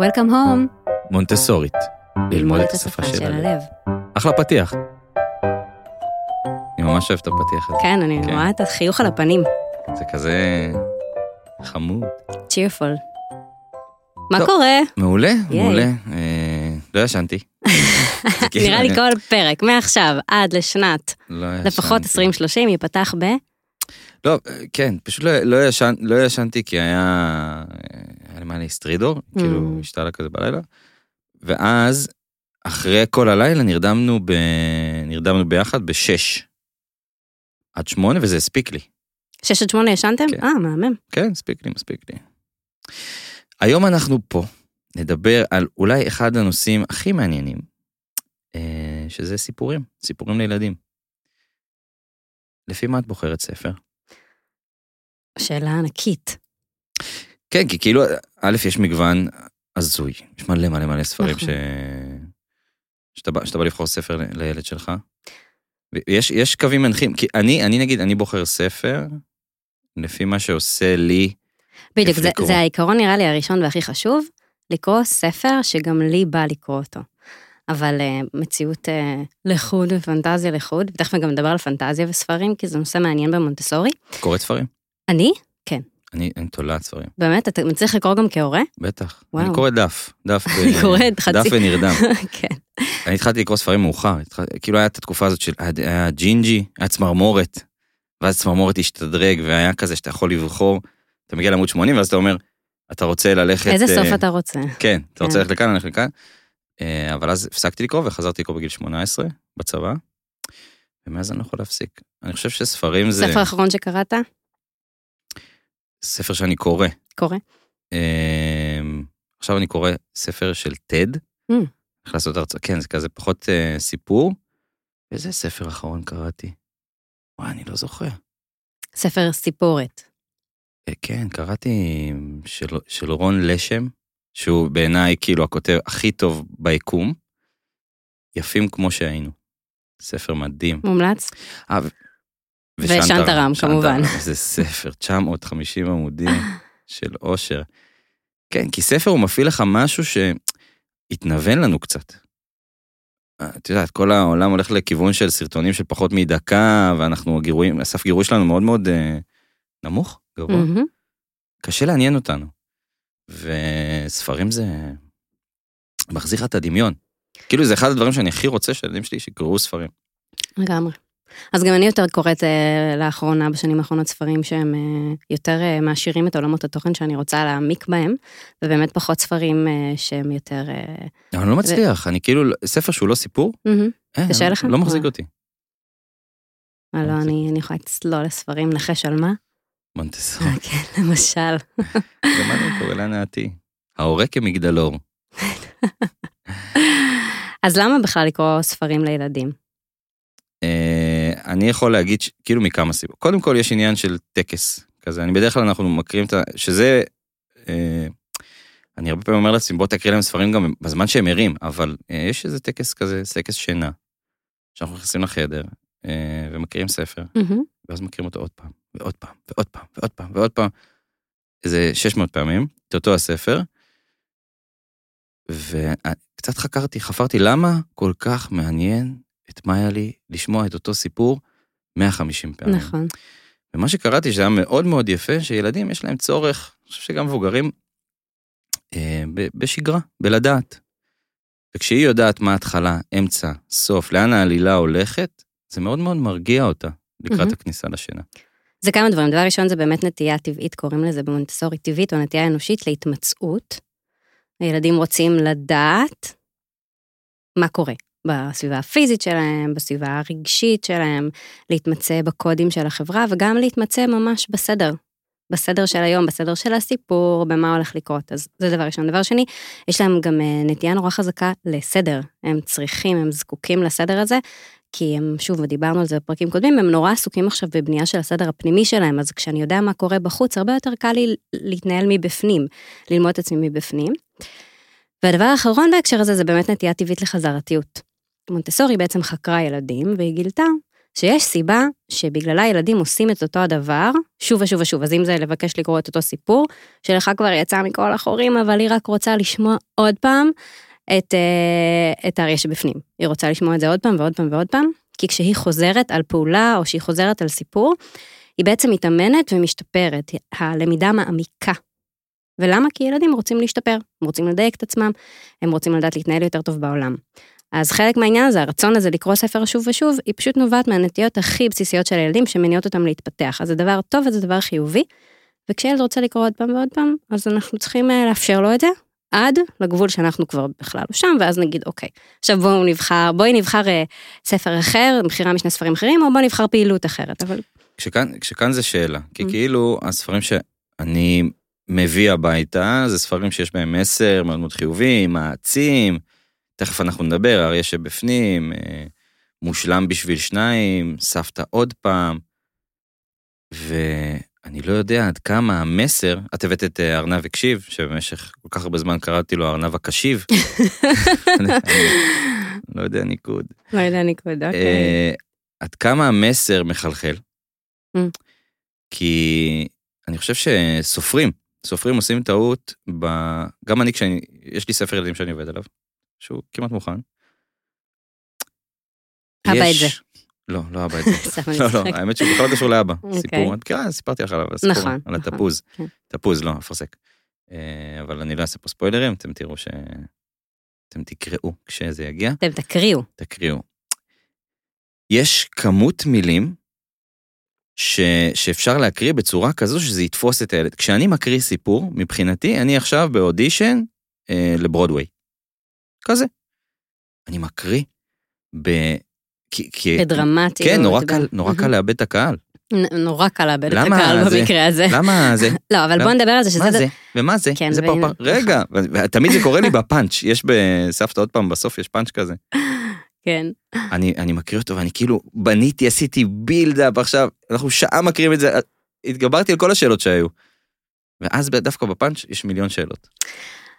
Welcome home. מונטסורית. ללמוד את השפה של הלב. אחלה פתיח. אני ממש אוהב את הפתיח הזה. כן, אני כן. רואה את החיוך על הפנים. זה כזה חמוד. cheerful. מה טוב. קורה? מעולה. מעולה. אה, לא ישנתי. כאילו- נראה לי כל פרק, מעכשיו עד לשנת לא לפחות ישנתי. 2030 ייפתח ב... לא, כן, פשוט לא, לא, ישן, לא ישנתי כי היה, היה למעלה סטרידור, כאילו Mm. השתלה כזה בלילה, ואז אחרי כל הלילה נרדמנו, ב, נרדמנו ביחד בשש עד שמונה, וזה הספיק לי. 6 עד 8 ישנתם? כן. אה, מהמם. כן, הספיק לי, מספיק לי. היום אנחנו פה נדבר על אולי אחד הנושאים הכי מעניינים, אה, שזה סיפורים, סיפורים לילדים. לפי מה את בוחרת ספר? שאלה ענקית. כן, כי כאילו, א', יש מגוון הזוי, יש מלא מלא מלא ספרים ש... נכון. שאתה בא, שאתה בא לבחור ספר לילד שלך. ויש יש קווים מנחים, כי אני, אני נגיד, אני בוחר ספר לפי מה שעושה לי, בדיוק, זה, לקרוא. זה העיקרון נראה לי הראשון והכי חשוב, לקרוא ספר שגם לי בא לקרוא אותו. אבל uh, מציאות uh, לחוד ופנטזיה לחוד, ותכף גם נדבר על פנטזיה וספרים, כי זה נושא מעניין במונטסורי. קוראת ספרים. אני? אני, אני תולעת ספרים, באמת? אתה מצליח לקרוא גם כהורה? בטח. וואו. אני קורא דף, דף, ב- אני קוראת חצי- דף ונרדם. כן. אני התחלתי לקרוא ספרים מאוחר, התח... כאילו היה את התקופה הזאת של, היה- היה ג'ינג'י, היה צמרמורת, ואז צמרמורת השתדרג, והיה כזה שאתה יכול לבחור, אתה מגיע לעמוד 80, ואז אתה אומר, אתה רוצה ללכת... איזה סוף אה, אתה רוצה? כן, אתה רוצה כן. ללכת לכאן, ללכת לכאן. אה, אבל אז הפסקתי לקרוא וחזרתי לקרוא בגיל 18, בצבא, ומאז אני לא יכול להפסיק. אני חושב שספרים זה ספר אחרון שקראת? ספר שאני קורא. קורא. אה, עכשיו אני קורא ספר של Mm. איך לעשות הרצאה, כן, זה כזה פחות אה, סיפור. איזה ספר אחרון קראתי? וואי, אני לא זוכר. ספר סיפורת. אה, כן, קראתי של, של רון לשם, שהוא בעיניי כאילו הכותב הכי טוב ביקום. יפים כמו שהיינו. ספר מדהים. מומלץ? אה, ושנטרם, כמובן. איזה ספר, 950 עמודים של אושר. כן, כי ספר הוא מפעיל לך משהו שהתנוון לנו קצת. אה, את יודעת, כל העולם הולך לכיוון של סרטונים של פחות מדקה, ואנחנו, הגירויים, הסף גירוי שלנו מאוד מאוד אה, נמוך, גבוה. מהמם. קשה לעניין אותנו. וספרים זה מחזיר לך את הדמיון. כאילו זה אחד הדברים שאני הכי רוצה שהילדים שלי שיקראו ספרים. לגמרי. אז גם אני יותר קוראת אה, לאחרונה, בשנים האחרונות, ספרים שהם אה, יותר אה, מעשירים את עולמות התוכן שאני רוצה להעמיק בהם, ובאמת פחות ספרים אה, שהם יותר... אה, אבל אני לא מצליח, אני כאילו, ספר שהוא לא סיפור. אין, קשה לא- לך? לא מחזיק וואו. אותי. אה, לא, זה- אני אני יכולה לצלול לספרים, נחש על מה? מונטסור, כן, למשל. גם אני קורא להנאתי. ההורה כמגדלור. אז למה בכלל לקרוא ספרים לילדים? אה, אני יכול להגיד, כאילו מכמה סיבות. קודם כל, יש עניין של טקס כזה. אני בדרך כלל אנחנו מקריאים את ה... שזה... אה, אני הרבה פעמים אומר לעצמי, בוא תקריא להם ספרים גם בזמן שהם ערים, אבל אה, יש איזה טקס כזה, טקס שינה, שאנחנו נכנסים לחדר ומקריאים ספר. ואז מקריאים אותו עוד פעם, ועוד פעם, ועוד פעם, ועוד פעם, ועוד פעם. איזה 600 פעמים, את אותו הספר. וקצת חקרתי, חפרתי למה כל כך מעניין את מאיה לי לשמוע את אותו סיפור 150 פעמים. נכון. ומה שקראתי שזה היה מאוד מאוד יפה, שילדים יש להם צורך, אני חושב שגם מבוגרים, אה, ב- בשגרה, בלדעת. וכשהיא יודעת מה ההתחלה, אמצע, סוף, לאן העלילה הולכת, זה מאוד מאוד מרגיע אותה לקראת מהמם. הכניסה לשינה. זה כמה דברים. דבר ראשון זה באמת נטייה טבעית, קוראים לזה במונטסורי טבעית, או נטייה אנושית להתמצאות. הילדים רוצים לדעת מה קורה בסביבה הפיזית שלהם, בסביבה הרגשית שלהם, להתמצא בקודים של החברה, וגם להתמצא ממש בסדר. בסדר של היום, בסדר של הסיפור, במה הולך לקרות. אז זה דבר ראשון. דבר שני, יש להם גם אה, נטייה נורא חזקה לסדר. הם צריכים, הם זקוקים לסדר הזה, כי הם, שוב, ודיברנו על זה בפרקים קודמים, הם נורא עסוקים עכשיו בבנייה של הסדר הפנימי שלהם, אז כשאני יודע מה קורה בחוץ, הרבה יותר קל לי להתנהל מבפנים, ללמוד את עצמי מבפנים. והדבר האחרון בהקשר הזה זה באמת נטייה טבעית לחזרתיות. מונטסורי בעצם חקרה ילדים והיא גילתה שיש סיבה שבגללה ילדים עושים את אותו הדבר שוב ושוב ושוב. אז אם זה לבקש לקרוא את אותו סיפור, שלך כבר יצא מכל החורים, אבל היא רק רוצה לשמוע עוד פעם את, אה, את האריה שבפנים. היא רוצה לשמוע את זה עוד פעם ועוד פעם ועוד פעם, כי כשהיא חוזרת על פעולה או שהיא חוזרת על סיפור, היא בעצם מתאמנת ומשתפרת, הלמידה מעמיקה. ולמה? כי ילדים רוצים להשתפר, הם רוצים לדייק את עצמם, הם רוצים לדעת להתנהל יותר טוב בעולם. אז חלק מהעניין הזה, הרצון הזה לקרוא ספר שוב ושוב, היא פשוט נובעת מהנטיות הכי בסיסיות של הילדים שמניעות אותם להתפתח. אז זה דבר טוב וזה דבר חיובי, וכשילד רוצה לקרוא עוד פעם ועוד פעם, אז אנחנו צריכים אה, לאפשר לו את זה, עד לגבול שאנחנו כבר בכלל לא שם, ואז נגיד, אוקיי, עכשיו בואו נבחר, בואי נבחר אה, ספר אחר, בחירה משני ספרים אחרים, או בואו נבחר פעילות אחרת, אבל... כשכאן, כשכאן זה שאלה, כי mm. כאילו הספרים שאני מביא הביתה, זה ספרים שיש בהם מסר מאוד מאוד חיובי, מעצים, תכף אנחנו נדבר, אריה שבפנים, אה, מושלם בשביל שניים, סבתא עוד פעם, ואני לא יודע עד כמה המסר, את הבאת את אה, ארנב הקשיב, שבמשך כל כך הרבה זמן קראתי לו ארנב הקשיב. לא יודע ניקוד. לא יודע ניקוד, אוקיי. אה, עד כמה המסר מחלחל. Mm. כי אני חושב שסופרים, סופרים עושים טעות, ב... גם אני כשאני, יש לי ספר ילדים שאני עובד עליו, שהוא כמעט מוכן. אבא את זה. לא, לא אבא את זה. לא, לא, האמת שהוא בכלל קשור לאבא. אוקיי. סיפור, כן, סיפרתי לך עליו, נכון, על נכון, התפוז. כן. תפוז, לא, אפרסק. אה, אבל אני לא אעשה פה ספוילרים, אתם תראו ש... אתם תקראו כשזה יגיע. אתם תקריאו. תקריאו. יש כמות מילים ש, שאפשר להקריא בצורה כזו שזה יתפוס את הילד. כשאני מקריא סיפור, מבחינתי, אני עכשיו באודישן אה, לברודוויי. כזה. אני מקריא ב... כי, כי... בדרמטי. כן, נורא קל, נורא קל לאבד את הקהל. נורא קל לאבד את הקהל זה, במקרה הזה. למה זה? לא, אבל בוא נדבר על זה שזה... מה זה? ומה זה? כן, זה פרפר. רגע, תמיד זה קורה לי בפאנץ', יש בסבתא עוד פעם, בסוף יש פאנץ' כזה. כן. אני, אני מקריא אותו ואני כאילו בניתי, עשיתי בילדאפ עכשיו, אנחנו שעה מקריאים את זה, התגברתי על כל השאלות שהיו. ואז דווקא בפאנץ' יש מיליון שאלות.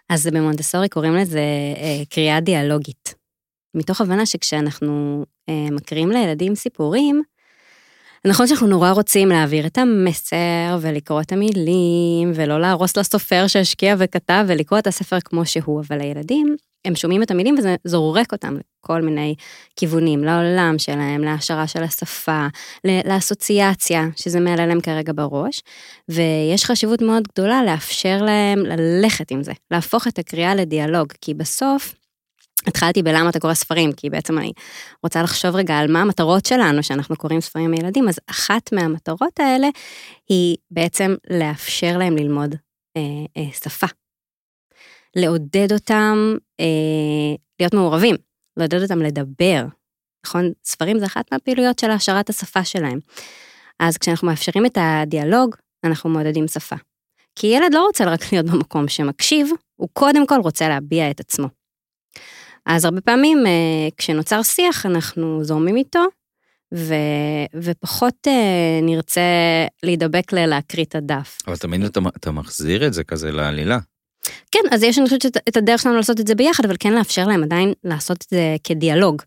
אז במונטסורי קוראים לזה אה, קריאה דיאלוגית. מתוך הבנה שכשאנחנו אה, מקריאים לילדים סיפורים, נכון שאנחנו נורא רוצים להעביר את המסר ולקרוא את המילים ולא להרוס לסופר שהשקיע וכתב ולקרוא את הספר כמו שהוא, אבל הילדים הם שומעים את המילים וזה זורק אותם לכל מיני כיוונים, לעולם שלהם, להעשרה של השפה, לאסוציאציה, שזה מעלה להם כרגע בראש, ויש חשיבות מאוד גדולה לאפשר להם ללכת עם זה, להפוך את הקריאה לדיאלוג, כי בסוף, התחלתי בלמה אתה קורא ספרים, כי בעצם אני רוצה לחשוב רגע על מה המטרות שלנו שאנחנו קוראים ספרים מילדים, אז אחת מהמטרות האלה היא בעצם לאפשר להם ללמוד אה, אה, שפה. לעודד אותם להיות מעורבים, לעודד אותם לדבר. נכון? ספרים זה אחת מהפעילויות של העשרת השפה שלהם. אז כשאנחנו מאפשרים את הדיאלוג, אנחנו מעודדים שפה. כי ילד לא רוצה רק להיות במקום שמקשיב, הוא קודם כל רוצה להביע את עצמו. אז הרבה פעמים אה, כשנוצר שיח אנחנו זורמים איתו, ו... ופחות אה, נרצה להידבק ללהקריא את הדף. אבל תמיד אתה, אתה מחזיר את זה כזה לעלילה. כן, אז יש, אני חושבת, את הדרך שלנו לעשות את זה ביחד, אבל כן לאפשר להם עדיין לעשות את זה כדיאלוג.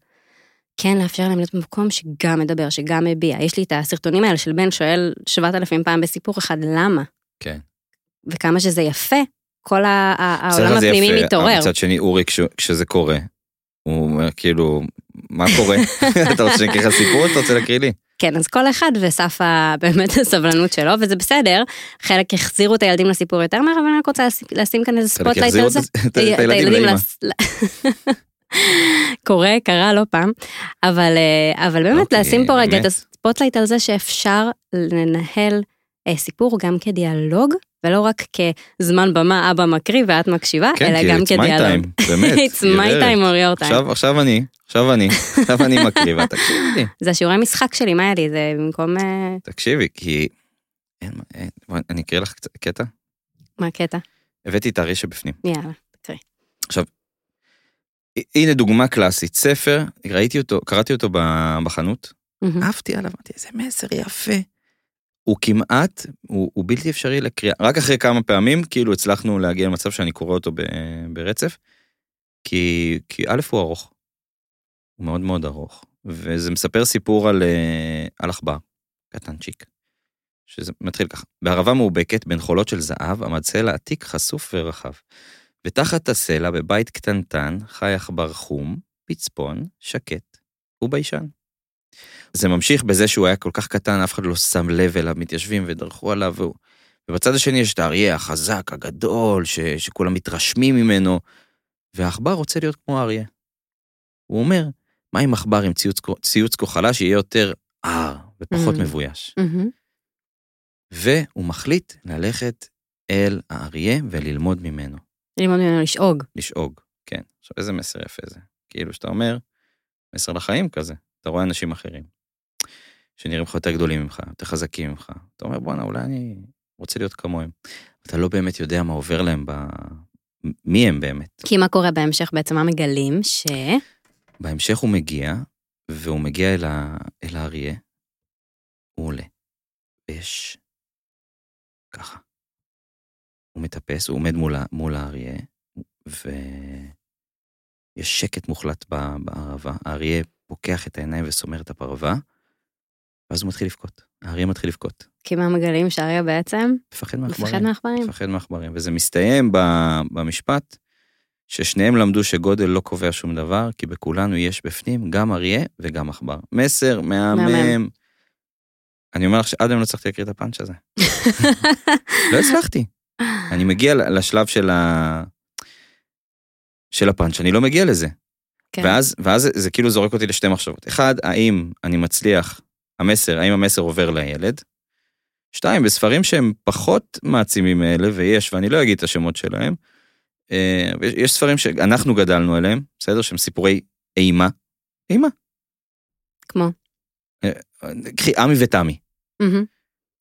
כן לאפשר להם להיות במקום שגם מדבר, שגם מביע. יש לי את הסרטונים האלה של בן שואל 7,000 פעם בסיפור אחד, למה? כן. וכמה שזה יפה, כל העולם הפנימי מתעורר. מצד שני, אורי, כשזה קורה, הוא אומר, כאילו, מה קורה? אתה רוצה שאני אקריא לך סיפור אתה רוצה להקריא לי? כן, אז כל אחד וסף באמת הסבלנות שלו, וזה בסדר. חלק החזירו את הילדים לסיפור יותר מהר, אבל אני רק רוצה לשים כאן איזה spotlight על זה. את הילדים לאמא. קורה, קרה לא פעם, אבל, אה, אבל באמת אוקיי, לשים פה רגע את ה spotlight על זה שאפשר לנהל אה, סיפור גם כדיאלוג, ולא רק כזמן במה אבא מקריא ואת מקשיבה, כן, אלא גם כדיאלוג. כן, כי it's my time, באמת. it's my time or your time. עכשיו, עכשיו אני, עכשיו אני, עכשיו אני מקריא, ואת תקשיבי. זה השיעורי משחק שלי, מה היה לי? זה במקום... אה, תקשיבי, כי... אין, אין, אני אקריא לך קטע? מה הקטע? הבאתי את הארי שבפנים. יאללה, תקריא. עכשיו, הנה דוגמה קלאסית, ספר, ראיתי אותו, קראתי אותו בחנות, אהבתי עליו, אמרתי, איזה מסר יפה. הוא כמעט, הוא, הוא בלתי אפשרי לקריאה, רק אחרי כמה פעמים כאילו הצלחנו להגיע למצב שאני קורא אותו ב, ברצף, כי, כי א' הוא ארוך, הוא מאוד מאוד ארוך, וזה מספר סיפור על, אה, על עכבר, קטנצ'יק. שזה מתחיל ככה, בערבה מאובקת בין חולות של זהב עמד סלע עתיק חשוף ורחב. ותחת הסלע, בבית קטנטן, חי עכבר חום, פצפון, שקט וביישן. זה ממשיך בזה שהוא היה כל כך קטן, אף אחד לא שם לב אליו, מתיישבים ודרכו עליו, והוא... ובצד השני יש את האריה החזק, הגדול, ש... שכולם מתרשמים ממנו, והעכבר רוצה להיות כמו האריה. הוא אומר, מה עם עכבר עם ציוץ, ציוץ כה חלש שיהיה יותר ער ופחות Mm. מבויש? מהמם. והוא מחליט ללכת אל האריה וללמוד ממנו, ללמוד ממנו לשאוג. לשאוג. כן. עכשיו, איזה מסר יפה זה. כאילו, שאתה אומר, מסר לחיים כזה. אתה רואה אנשים אחרים, שנראים לך יותר גדולים ממך, יותר חזקים ממך. אתה אומר, בואנה, אולי אני רוצה להיות כמוהם. אתה לא באמת יודע מה עובר להם ב... מי הם באמת. כי מה קורה בהמשך בעצם, מה מגלים? ש... בהמשך הוא מגיע, והוא מגיע אל, ה... אל האריה, הוא עולה. ויש ככה. הוא מטפס, הוא עומד מול, מול האריה, ויש שקט מוחלט בערבה. האריה פוקח את העיניים וסומר את הפרווה, ואז הוא מתחיל לבכות. האריה מתחיל לבכות. כי מה מגלים שאריה בעצם? מפחד מעכברים. מפחד מעכברים. מפחד מעכברים. וזה מסתיים במשפט ששניהם למדו שגודל לא קובע שום דבר, כי בכולנו יש בפנים גם אריה וגם עכבר. מסר מהמם. אני אומר לך שעד היום לא הצלחתי להקריא את הפאנץ' הזה. לא הצלחתי. אני מגיע לשלב של ה... של הפאנץ', אני לא מגיע לזה. כן. ואז, ואז זה, זה כאילו זורק אותי לשתי מחשבות. אחד, האם אני מצליח, המסר, האם המסר עובר לילד? שתיים, בספרים שהם פחות מעצימים מאלה, ויש, ואני לא אגיד את השמות שלהם, אה, יש- יש ספרים שאנחנו גדלנו עליהם, בסדר? שהם סיפורי אימה. אימה. כמו. קחי, עמי ותמי. מהמם.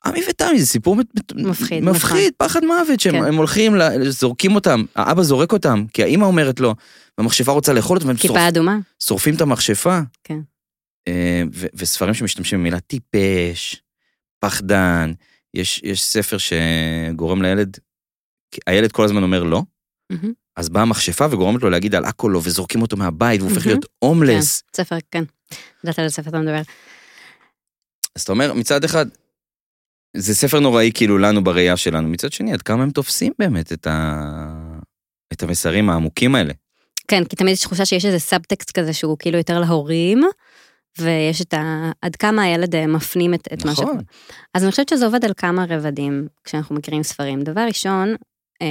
עמי ותמי זה סיפור מת- מת- מפחיד, מפחיד, פחד מוות, שהם כן. הולכים, זורקים אותם, האבא זורק אותם, כי האמא אומרת לו, והמכשפה רוצה לאכול אותם, והם שורפ- כיפה אדומה. שורפים את המכשפה. כן. אה, ו- וספרים שמשתמשים במילה טיפש, פחדן, יש, יש ספר שגורם לילד, הילד כל הזמן אומר לא, מהמם. אז באה המכשפה וגורמת לו להגיד על הכל לא, וזורקים אותו מהבית, והוא הופך מהמם. להיות הומלס. ספר, כן. יודעת על איזה ספר אתה מדבר. אז אתה אומר, מצד אחד, זה ספר נוראי כאילו לנו בראייה שלנו, מצד שני, עד כמה הם תופסים באמת את, ה... את המסרים העמוקים האלה. כן, כי תמיד יש תחושה שיש איזה סאבטקסט כזה שהוא כאילו יותר להורים, ויש את ה... עד כמה הילד אה, מפנים את, את מה נכון. שקורה. אז אני חושבת שזה עובד על כמה רבדים כשאנחנו מכירים ספרים. דבר ראשון, אה,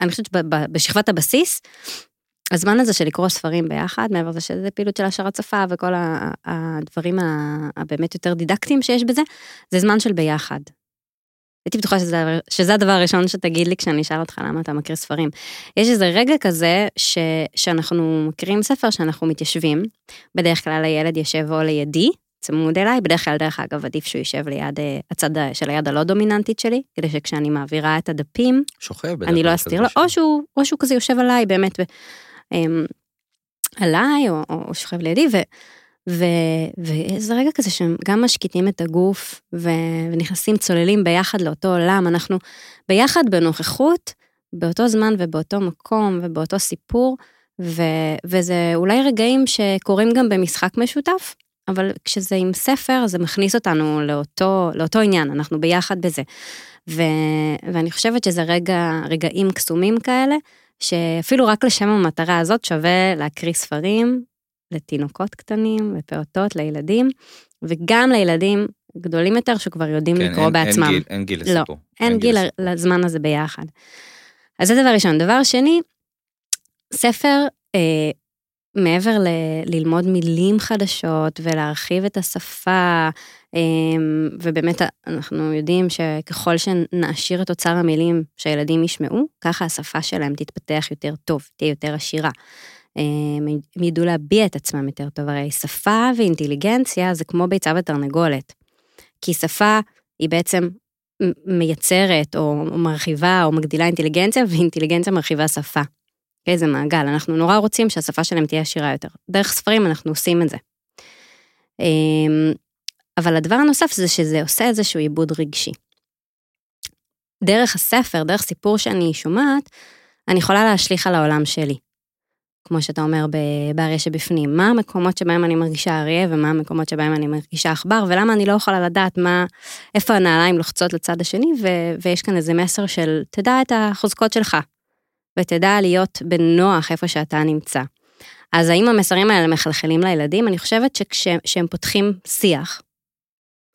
אני חושבת שבשכבת הבסיס, הזמן הזה של לקרוא ספרים ביחד, מעבר לזה שזה פעילות של השערת שפה וכל הדברים הבאמת יותר דידקטיים שיש בזה, זה זמן של ביחד. הייתי בטוחה שזה, שזה הדבר הראשון שתגיד לי כשאני אשאל אותך למה אתה מקריא ספרים. יש איזה רגע כזה ש, שאנחנו מקריאים ספר שאנחנו מתיישבים, בדרך כלל הילד יושב או לידי, צמוד אליי, בדרך כלל דרך אגב עדיף שהוא יישב ליד אה, הצד של היד הלא דומיננטית שלי, כדי שכשאני מעבירה את הדפים, שוכב אני לא אסתיר לו, או שהוא, או שהוא כזה יושב עליי באמת, אמ, עליי, או, או, או שוכב לידי, ו, ו, וזה רגע כזה שהם גם משקיטים את הגוף, ו, ונכנסים, צוללים ביחד לאותו עולם, אנחנו ביחד בנוכחות, באותו זמן ובאותו מקום ובאותו סיפור, ו, וזה אולי רגעים שקורים גם במשחק משותף, אבל כשזה עם ספר, זה מכניס אותנו לאותו, לאותו עניין, אנחנו ביחד בזה. ו, ואני חושבת שזה רגע, רגעים קסומים כאלה, שאפילו רק לשם המטרה הזאת שווה להקריא ספרים לתינוקות קטנים, לפעוטות, לילדים, וגם לילדים גדולים יותר שכבר יודעים כן, לקרוא אין- בעצמם. אין גיל, אין גיל לא, לסיפור. אין גיל לסיפור. לזמן הזה ביחד. אז זה דבר ראשון. דבר שני, ספר, אה, מעבר ל- ללמוד מילים חדשות ולהרחיב את השפה, ובאמת אנחנו יודעים שככל שנעשיר את אוצר המילים שהילדים ישמעו, ככה השפה שלהם תתפתח יותר טוב, תהיה יותר עשירה. אה, הם ידעו להביע את עצמם יותר טוב, הרי שפה ואינטליגנציה זה כמו ביצה ותרנגולת. כי שפה היא בעצם מייצרת או מרחיבה או מגדילה אינטליגנציה, ואינטליגנציה מרחיבה שפה. אוקיי, זה מעגל, אנחנו נורא רוצים שהשפה שלהם תהיה עשירה יותר. דרך ספרים אנחנו עושים את זה. אבל הדבר הנוסף זה שזה עושה איזשהו עיבוד רגשי. דרך הספר, דרך סיפור שאני שומעת, אני יכולה להשליך על העולם שלי. כמו שאתה אומר, באריה שבפנים. מה המקומות שבהם אני מרגישה אריה ומה המקומות שבהם אני מרגישה עכבר, ולמה אני לא יכולה לדעת מה, איפה הנעליים לוחצות לצד השני, ו- ויש כאן איזה מסר של תדע את החוזקות שלך, ותדע להיות בנוח איפה שאתה נמצא. אז האם המסרים האלה מחלחלים לילדים? אני חושבת שכשהם פותחים שיח,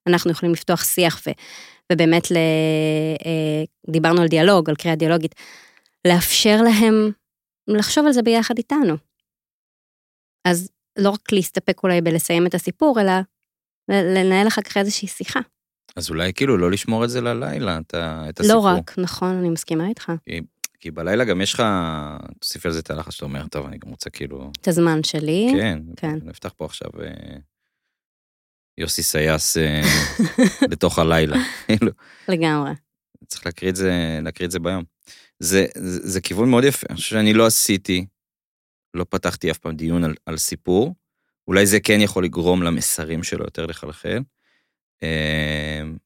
אנחנו יכולים לפתוח שיח ו, ובאמת, ל, אה, דיברנו על דיאלוג, על קריאה דיאלוגית, לאפשר להם לחשוב על זה ביחד איתנו. אז לא רק להסתפק אולי בלסיים את הסיפור, אלא לנהל אחר כך איזושהי שיחה. אז אולי כאילו לא לשמור את זה ללילה, את, את הסיפור. לא רק, נכון, אני מסכימה איתך. כי, כי בלילה גם יש לך, תוסיף על זה את הלחץ שאתה אומר, טוב, אני גם רוצה כאילו... את הזמן שלי. כן, כן. נפתח פה עכשיו אה, יוסי סייס אה, לתוך הלילה. כאילו. לגמרי. צריך להקריא את זה, להקריא את זה ביום. זה, זה, זה כיוון מאוד יפה, אני חושב שאני לא עשיתי, לא פתחתי אף פעם דיון על, על סיפור, אולי זה כן יכול לגרום למסרים שלו יותר לחלחל. אמ,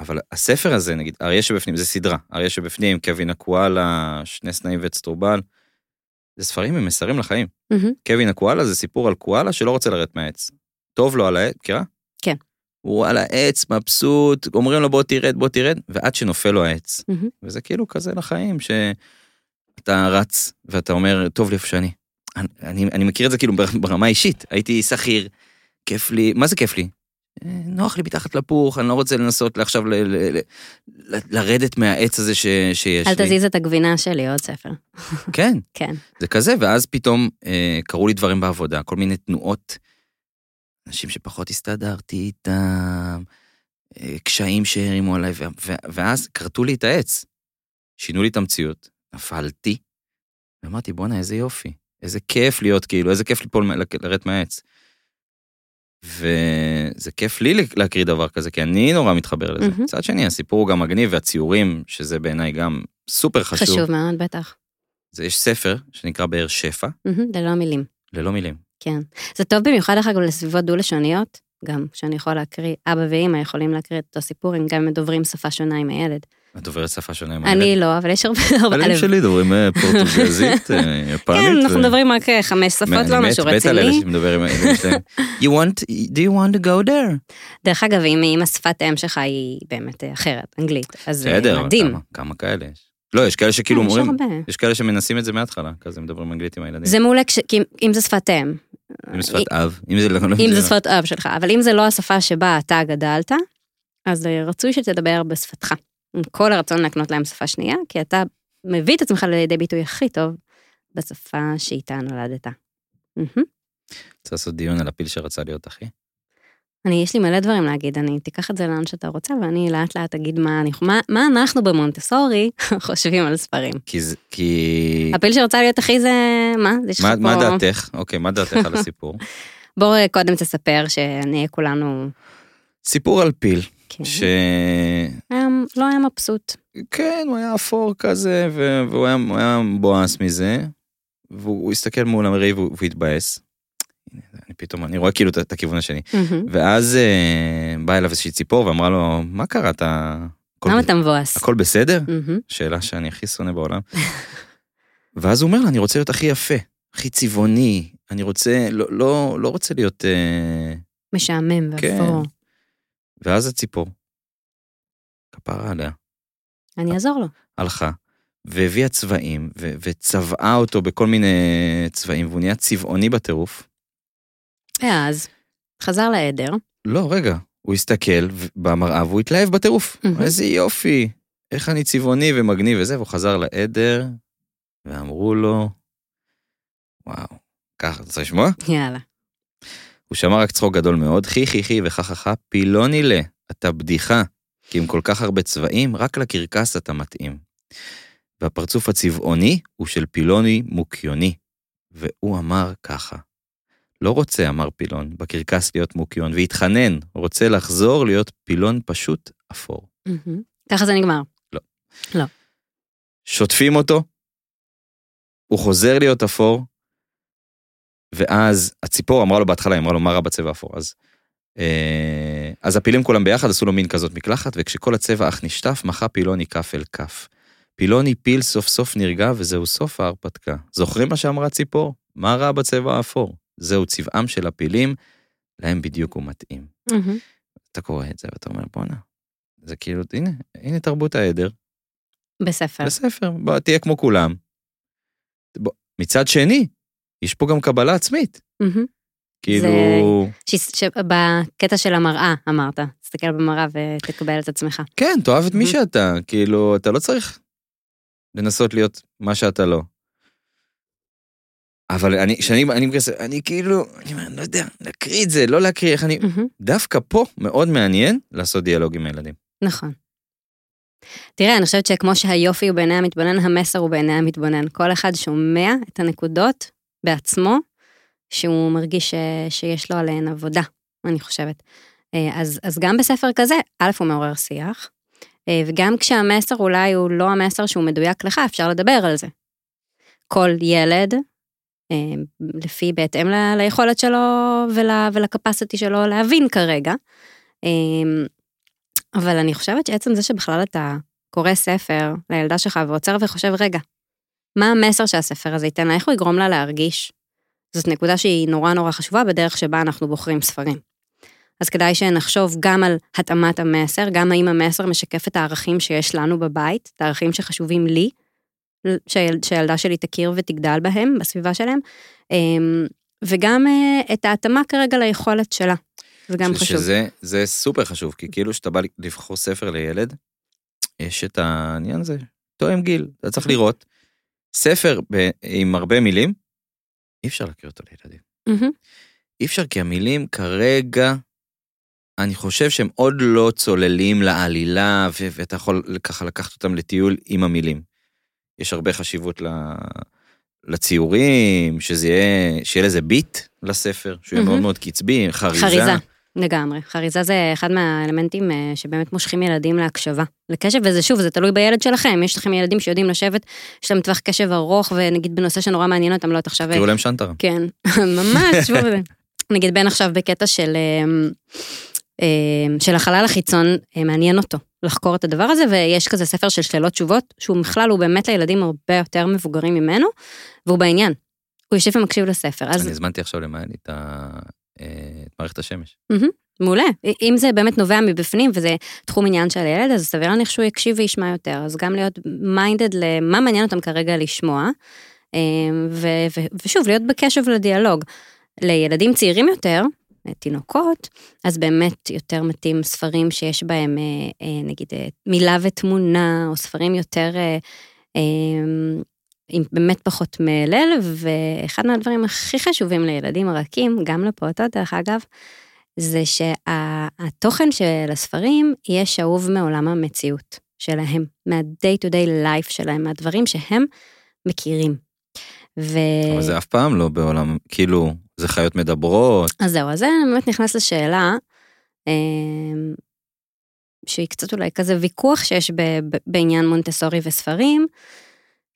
אבל הספר הזה, נגיד, אריה שבפנים, זה סדרה, אריה שבפנים, קווין אקואלה, שני סנאים ואצטרובל, זה ספרים עם מסרים לחיים. Mm-hmm. קווין אקואלה זה סיפור על קואלה שלא רוצה לרדת מהעץ. טוב לו על העץ, מכירה? כן. הוא על העץ, מבסוט, אומרים לו בוא תרד, בוא תרד, ועד שנופל לו העץ. Mm-hmm. וזה כאילו כזה לחיים, שאתה רץ ואתה אומר, טוב לי איפה שאני. אני, אני, אני מכיר את זה כאילו ברמה אישית, הייתי שכיר, כיף לי, מה זה כיף לי? אה, נוח לי מתחת לפוך, אני לא רוצה לנסות עכשיו ל, ל, ל, ל, לרדת מהעץ הזה ש, שיש אל לי. אל תזיז את הגבינה שלי, עוד ספר. כן. כן. זה כזה, ואז פתאום אה, קרו לי דברים בעבודה, כל מיני תנועות אנשים שפחות הסתדרתי איתם, אה, קשיים שהרימו עליי, ואז כרתו לי את העץ. שינו לי את המציאות, נפלתי, ואמרתי, בואנה, איזה יופי, איזה כיף להיות כאילו, איזה כיף ליפול, לרדת מהעץ. וזה כיף לי להקריא דבר כזה, כי אני נורא מתחבר לזה. Mm-hmm. מצד שני, הסיפור הוא גם מגניב, והציורים, שזה בעיניי גם סופר חשוב. חשוב מאוד, בטח. זה יש ספר שנקרא באר שפע. Mm-hmm, ללא מילים. ללא מילים. כן. זה טוב במיוחד אחר כך לסביבות דו-לשוניות, גם שאני יכול להקריא, אבא ואימא יכולים להקריא את אותו סיפור, אם גם הם דוברים שפה שונה עם הילד. את דוברת שפה שונה עם הילד? אני לא, אבל יש הרבה... הילדים שלי דוברים אה, פורטוגזית, אה, יפנית. כן, אנחנו מדברים רק אה, חמש שפות, לא משהו רציני. מת על אלה שמדבר עם הילדים שלהם. You want, do you want to go there? דרך אגב, אם השפת האם שלך היא באמת אחרת, אנגלית, אז מדהים. כמה כאלה יש. לא, יש כאלה שכאילו אומרים, יש כאלה שמנסים את זה מההתחלה, כזה מדברים אנגלית עם הילדים. זה מעולה, אם זה שפת אם. אם זה שפת אב, אם זה לא... אם זה שפת אב שלך, אבל אם זה לא השפה שבה אתה גדלת, אז רצוי שתדבר בשפתך. עם כל הרצון להקנות להם שפה שנייה, כי אתה מביא את עצמך לידי ביטוי הכי טוב בשפה שאיתה נולדת. רוצה לעשות דיון על הפיל שרצה להיות אחי? אני, יש לי מלא דברים להגיד, אני תיקח את זה לאן שאתה רוצה, ואני לאט לאט אגיד מה, אני, מה, מה אנחנו במונטסורי חושבים על ספרים. כי כי... הפיל שרוצה להיות אחי זה, מה? זה מה, פה... מה דעתך? אוקיי, מה דעתך על הסיפור? בואו קודם תספר שנהיה כולנו... סיפור על פיל. כן. ש... היה, לא היה מבסוט. כן, הוא היה אפור כזה, והוא היה, היה מבואס מזה, והוא הסתכל מול המראי והוא התבאס. אני פתאום, אני רואה כאילו את הכיוון השני. ואז אה, באה אליו איזושהי ציפור ואמרה לו, מה קרה, אתה... למה אתה מבואס? הכל בסדר? שאלה שאני הכי שונא בעולם. ואז הוא אומר לה, אני רוצה להיות הכי יפה, הכי צבעוני, אני רוצה, לא, לא, לא רוצה להיות... אה... משעמם ואפור. כן. ואז הציפור, כפרה עליה. אני אעזור לו. הלכה, והביאה צבעים, וצבעה אותו בכל מיני צבעים, והוא נהיה צבעוני בטירוף. ואז, חזר לעדר. לא, רגע, הוא הסתכל במראה והוא התלהב בטירוף. איזה יופי, איך אני צבעוני ומגניב וזה, והוא חזר לעדר, ואמרו לו, וואו, ככה, אתה רוצה לשמוע? יאללה. הוא שמע רק צחוק גדול מאוד, חי חי חי וחככה, פילוני לה, אתה בדיחה, כי עם כל כך הרבה צבעים, רק לקרקס אתה מתאים. והפרצוף הצבעוני הוא של פילוני מוקיוני, והוא אמר ככה, לא רוצה, אמר פילון, בקרקס להיות מוקיון, והתחנן, רוצה לחזור להיות פילון פשוט אפור. ככה זה נגמר. לא. לא. שוטפים אותו, הוא חוזר להיות אפור, ואז הציפור אמרה לו בהתחלה, היא אמרה לו, מה רע בצבע אפור? אז, אה, אז הפילים כולם ביחד עשו לו מין כזאת מקלחת, וכשכל הצבע אך נשטף, מחה פילוני כף אל כף. פילוני פיל סוף סוף נרגע, וזהו סוף ההרפתקה. זוכרים מה שאמרה ציפור? מה רע בצבע האפור? זהו צבעם של הפילים, להם בדיוק הוא מתאים. מהמם. אתה קורא את זה ואתה אומר, בואנה, זה כאילו, הנה, הנה תרבות העדר, בספר. בספר, בוא, תהיה כמו כולם. בוא, מצד שני, יש פה גם קבלה עצמית. מהמם. כאילו, ש- ש- בקטע של המראה, אמרת. תסתכל במראה ותקבל את עצמך. כן, תאהב את מי. שאתה, כאילו, אתה לא צריך לנסות להיות מה שאתה לא. אבל אני, כשאני אני מגייס, אני כאילו, אני אומר, לא יודע, להקריא את זה, לא להקריא, איך אני... מהמם. דווקא פה מאוד מעניין לעשות דיאלוג עם הילדים. נכון. תראה, אני חושבת שכמו שהיופי הוא בעיני המתבונן, המסר הוא בעיני המתבונן. כל אחד שומע את הנקודות בעצמו, שהוא מרגיש ש... שיש לו עליהן עבודה, אני חושבת. אה, אז, אז גם בספר כזה, א', הוא מעורר שיח, אה, וגם כשהמסר אולי הוא לא המסר שהוא מדויק לך, אפשר לדבר על זה. כל ילד, לפי, בהתאם ל- ליכולת שלו ול, ולקפסיטי שלו להבין כרגע. אה, אבל אני חושבת שעצם זה שבכלל אתה קורא ספר לילדה שלך ועוצר וחושב, רגע, מה המסר שהספר הזה ייתן לה? איך הוא יגרום לה להרגיש? זאת נקודה שהיא נורא נורא חשובה בדרך שבה אנחנו בוחרים ספרים. אז כדאי שנחשוב גם על התאמת המסר, גם האם המסר משקף את הערכים שיש לנו בבית, את הערכים שחשובים לי, שהיל, שהילדה שלי תכיר ותגדל בהם, בסביבה שלהם, אמ, וגם אה, את ההתאמה כרגע ליכולת שלה. זה גם ש- חשוב. שזה זה סופר חשוב, כי כאילו שאתה בא לבחור ספר לילד, יש את העניין הזה, תואם גיל, אתה צריך לראות. ספר ב, עם הרבה מילים, אי אפשר להקריא אותו לילדים. אי אפשר כי המילים כרגע, אני חושב שהם עוד לא צוללים לעלילה, ו- ואתה יכול ככה לקחת אותם לטיול עם המילים. יש הרבה חשיבות ל... לציורים, שזה יהיה, שיהיה לזה ביט לספר, שהוא יהיה מהמם. מאוד מאוד קצבי, חריזה. חריזה, לגמרי. חריזה זה אחד מהאלמנטים אה, שבאמת מושכים ילדים להקשבה, לקשב, וזה שוב, זה תלוי בילד שלכם. יש לכם ילדים שיודעים לשבת, יש להם טווח קשב ארוך, ונגיד בנושא שנורא מעניין אותם, לא את עכשיו... תראו להם שנטרה. כן, ממש, נגיד בן עכשיו בקטע של, אמ, של החלל החיצון, אה, מעניין אותו לחקור את הדבר הזה, ויש כזה ספר של שאלות תשובות, שהוא בכלל, הוא באמת לילדים הרבה יותר מבוגרים ממנו, והוא בעניין. הוא יושב ומקשיב לספר, אז אני הזמנתי עכשיו למעני את ה- אה, את מערכת השמש. מעולה. אם זה באמת נובע מבפנים וזה תחום עניין של הילד, אז סביר להניח שהוא יקשיב וישמע יותר. אז גם להיות מיינדד למה מעניין אותם כרגע לשמוע, ו- ו- ושוב, להיות בקשב לדיאלוג. לילדים צעירים יותר, תינוקות, אז באמת יותר מתאים ספרים שיש בהם, אה, אה, נגיד, אה, מילה ותמונה, או ספרים יותר, עם באמת פחות מלל, ואחד מהדברים הכי חשובים לילדים רכים, גם לפעוטות דרך אגב, זה שהתוכן של הספרים יהיה שאוב מעולם המציאות שלהם, מה-day to day life שלהם, מהדברים שהם מכירים. ו... אבל זה אף פעם לא בעולם, כאילו, זה חיות מדברות. אז זהו, אז זה באמת נכנס לשאלה, אמ, שהיא קצת אולי כזה ויכוח שיש בעניין מונטסורי וספרים,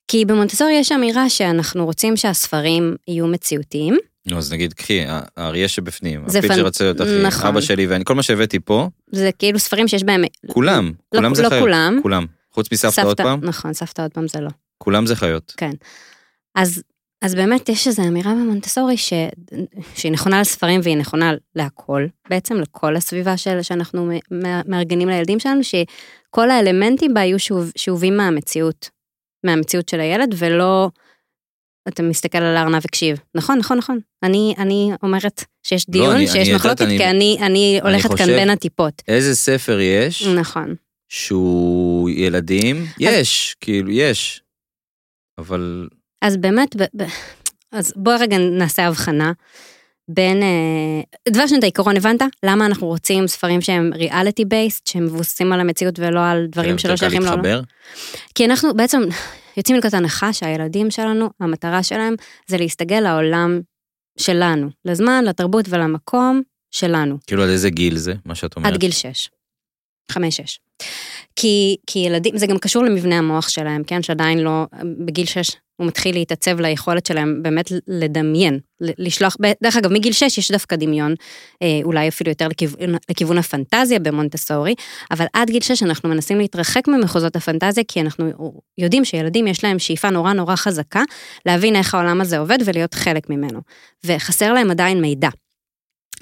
כי במונטסורי יש אמירה שאנחנו רוצים שהספרים יהיו מציאותיים, נו, אז נגיד, קחי, האריה שבפנים, שרצה להיות אחי, נכון. אבא שלי ואני, כל מה שהבאתי פה, זה כאילו ספרים שיש בהם... כולם, לא, כולם זה לא חיות. כולם. כולם. חוץ מסבתא עוד פעם, נכון, סבתא עוד פעם זה לא. כולם זה חיות. אז, אז באמת יש איזו אמירה במונטסורי ש... שהיא נכונה לספרים והיא נכונה להכל, בעצם לכל הסביבה של... שאנחנו מארגנים לילדים שלנו, שכל האלמנטים בה יהיו שאוב, שאובים מהמציאות, מהמציאות של הילד, ולא... אתה מסתכל על הארנב וקשיב. נכון, נכון, נכון. אני, אני אומרת שיש לא, דיון, אני- שיש אני יודעת, מחלוקת, אני- כי אני, אני הולכת כאן חושב- בין הטיפות. איזה ספר יש נכון. שהוא ילדים? יש, כאילו, יש. אבל אז באמת, ב, ב, אז בוא רגע נעשה הבחנה בין, אה, דבר ראשון, את העיקרון הבנת? למה אנחנו רוצים ספרים שהם ריאליטי בייסט, שהם מבוססים על המציאות ולא על דברים שלא שייכים לעולם? כי אנחנו בעצם יוצאים מנקודת הנחה שהילדים שלנו, המטרה שלהם זה להסתגל לעולם שלנו, לזמן, לתרבות ולמקום שלנו. כאילו, עד איזה גיל זה, מה שאת אומרת? עד גיל 6. 5-6. כי, כי ילדים, זה גם קשור למבנה המוח שלהם, כן? שעדיין לא, בגיל 6 הוא מתחיל להתעצב ליכולת שלהם באמת לדמיין, לשלוח, דרך אגב, מגיל 6 יש דווקא דמיון, אה, אולי אפילו יותר לכיוון, לכיוון הפנטזיה במונטסורי, אבל עד גיל 6 אנחנו מנסים להתרחק ממחוזות הפנטזיה, כי אנחנו יודעים שילדים יש להם שאיפה נורא נורא חזקה להבין איך העולם הזה עובד ולהיות חלק ממנו, וחסר להם עדיין מידע.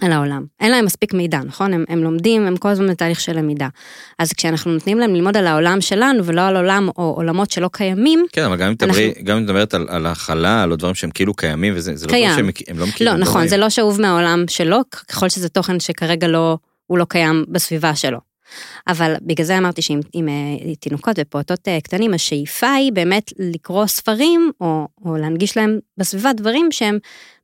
על העולם. אין להם מספיק מידע, נכון? הם, הם לומדים, הם כל הזמן בתהליך של למידה. אז כשאנחנו נותנים להם ללמוד על העולם שלנו ולא על עולם או עולמות שלא קיימים, כן, אבל גם אם אנחנו... גם אם מדברת על, על החלל או דברים שהם כאילו קיימים וזה, זה קיים. לא דברים שהם לא מכירים. לא, נכון, זה לא שאוב מהעולם שלו, ככל שזה תוכן שכרגע לא, הוא לא קיים בסביבה שלו. אבל בגלל זה אמרתי שעם עם, עם, תינוקות ופעוטות אה, קטנים, השאיפה היא באמת לקרוא ספרים או, או להנגיש להם בסביבה דברים שהם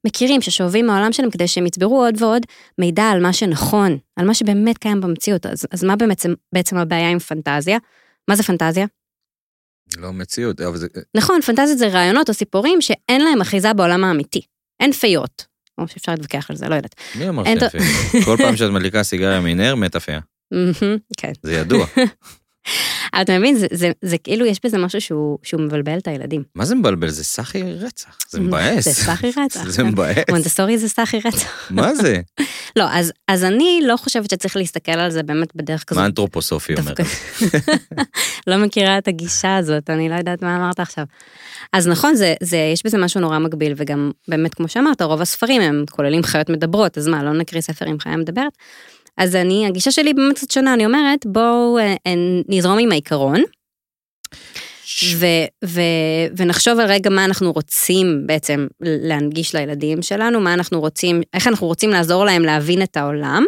מכירים, ששואבים מהעולם שלהם כדי שהם יצברו עוד ועוד מידע על מה שנכון, על מה שבאמת קיים במציאות. אז, אז מה בעצם, בעצם הבעיה עם פנטזיה? מה זה פנטזיה? לא מציאות, אבל זה... נכון, פנטזיות זה רעיונות או סיפורים שאין להם אחיזה בעולם האמיתי. אין פיות. או שאפשר להתווכח על זה, לא יודעת. מי אמר שאין פיות? כל פעם שאת מדליקה סיגריה מנר, מתה פיה. כן. זה ידוע. אבל אתה מבין, זה, זה, זה כאילו, יש בזה משהו שהוא, שהוא מבלבל את הילדים. מה זה מבלבל? זה סחי רצח, זה מבאס. זה סחי רצח. זה מבאס. מונטסורי זה סחי רצח. מה זה? לא, אז, אז אני לא חושבת שצריך להסתכל על זה באמת בדרך כזאת. מה אנתרופוסופי אומר? לא מכירה את הגישה הזאת, אני לא יודעת מה אמרת עכשיו. אז נכון, זה, זה, יש בזה משהו נורא מגביל, וגם באמת, כמו שאמרת, רוב הספרים הם כוללים חיות מדברות, אז מה, לא נקריא ספר עם חיה מדברת? אז אני, הגישה שלי באמת קצת שונה, אני אומרת, בואו אה, אה, נזרום עם העיקרון. ו, ו, ונחשוב על רגע מה אנחנו רוצים בעצם להנגיש לילדים שלנו, מה אנחנו רוצים, איך אנחנו רוצים לעזור להם להבין את העולם.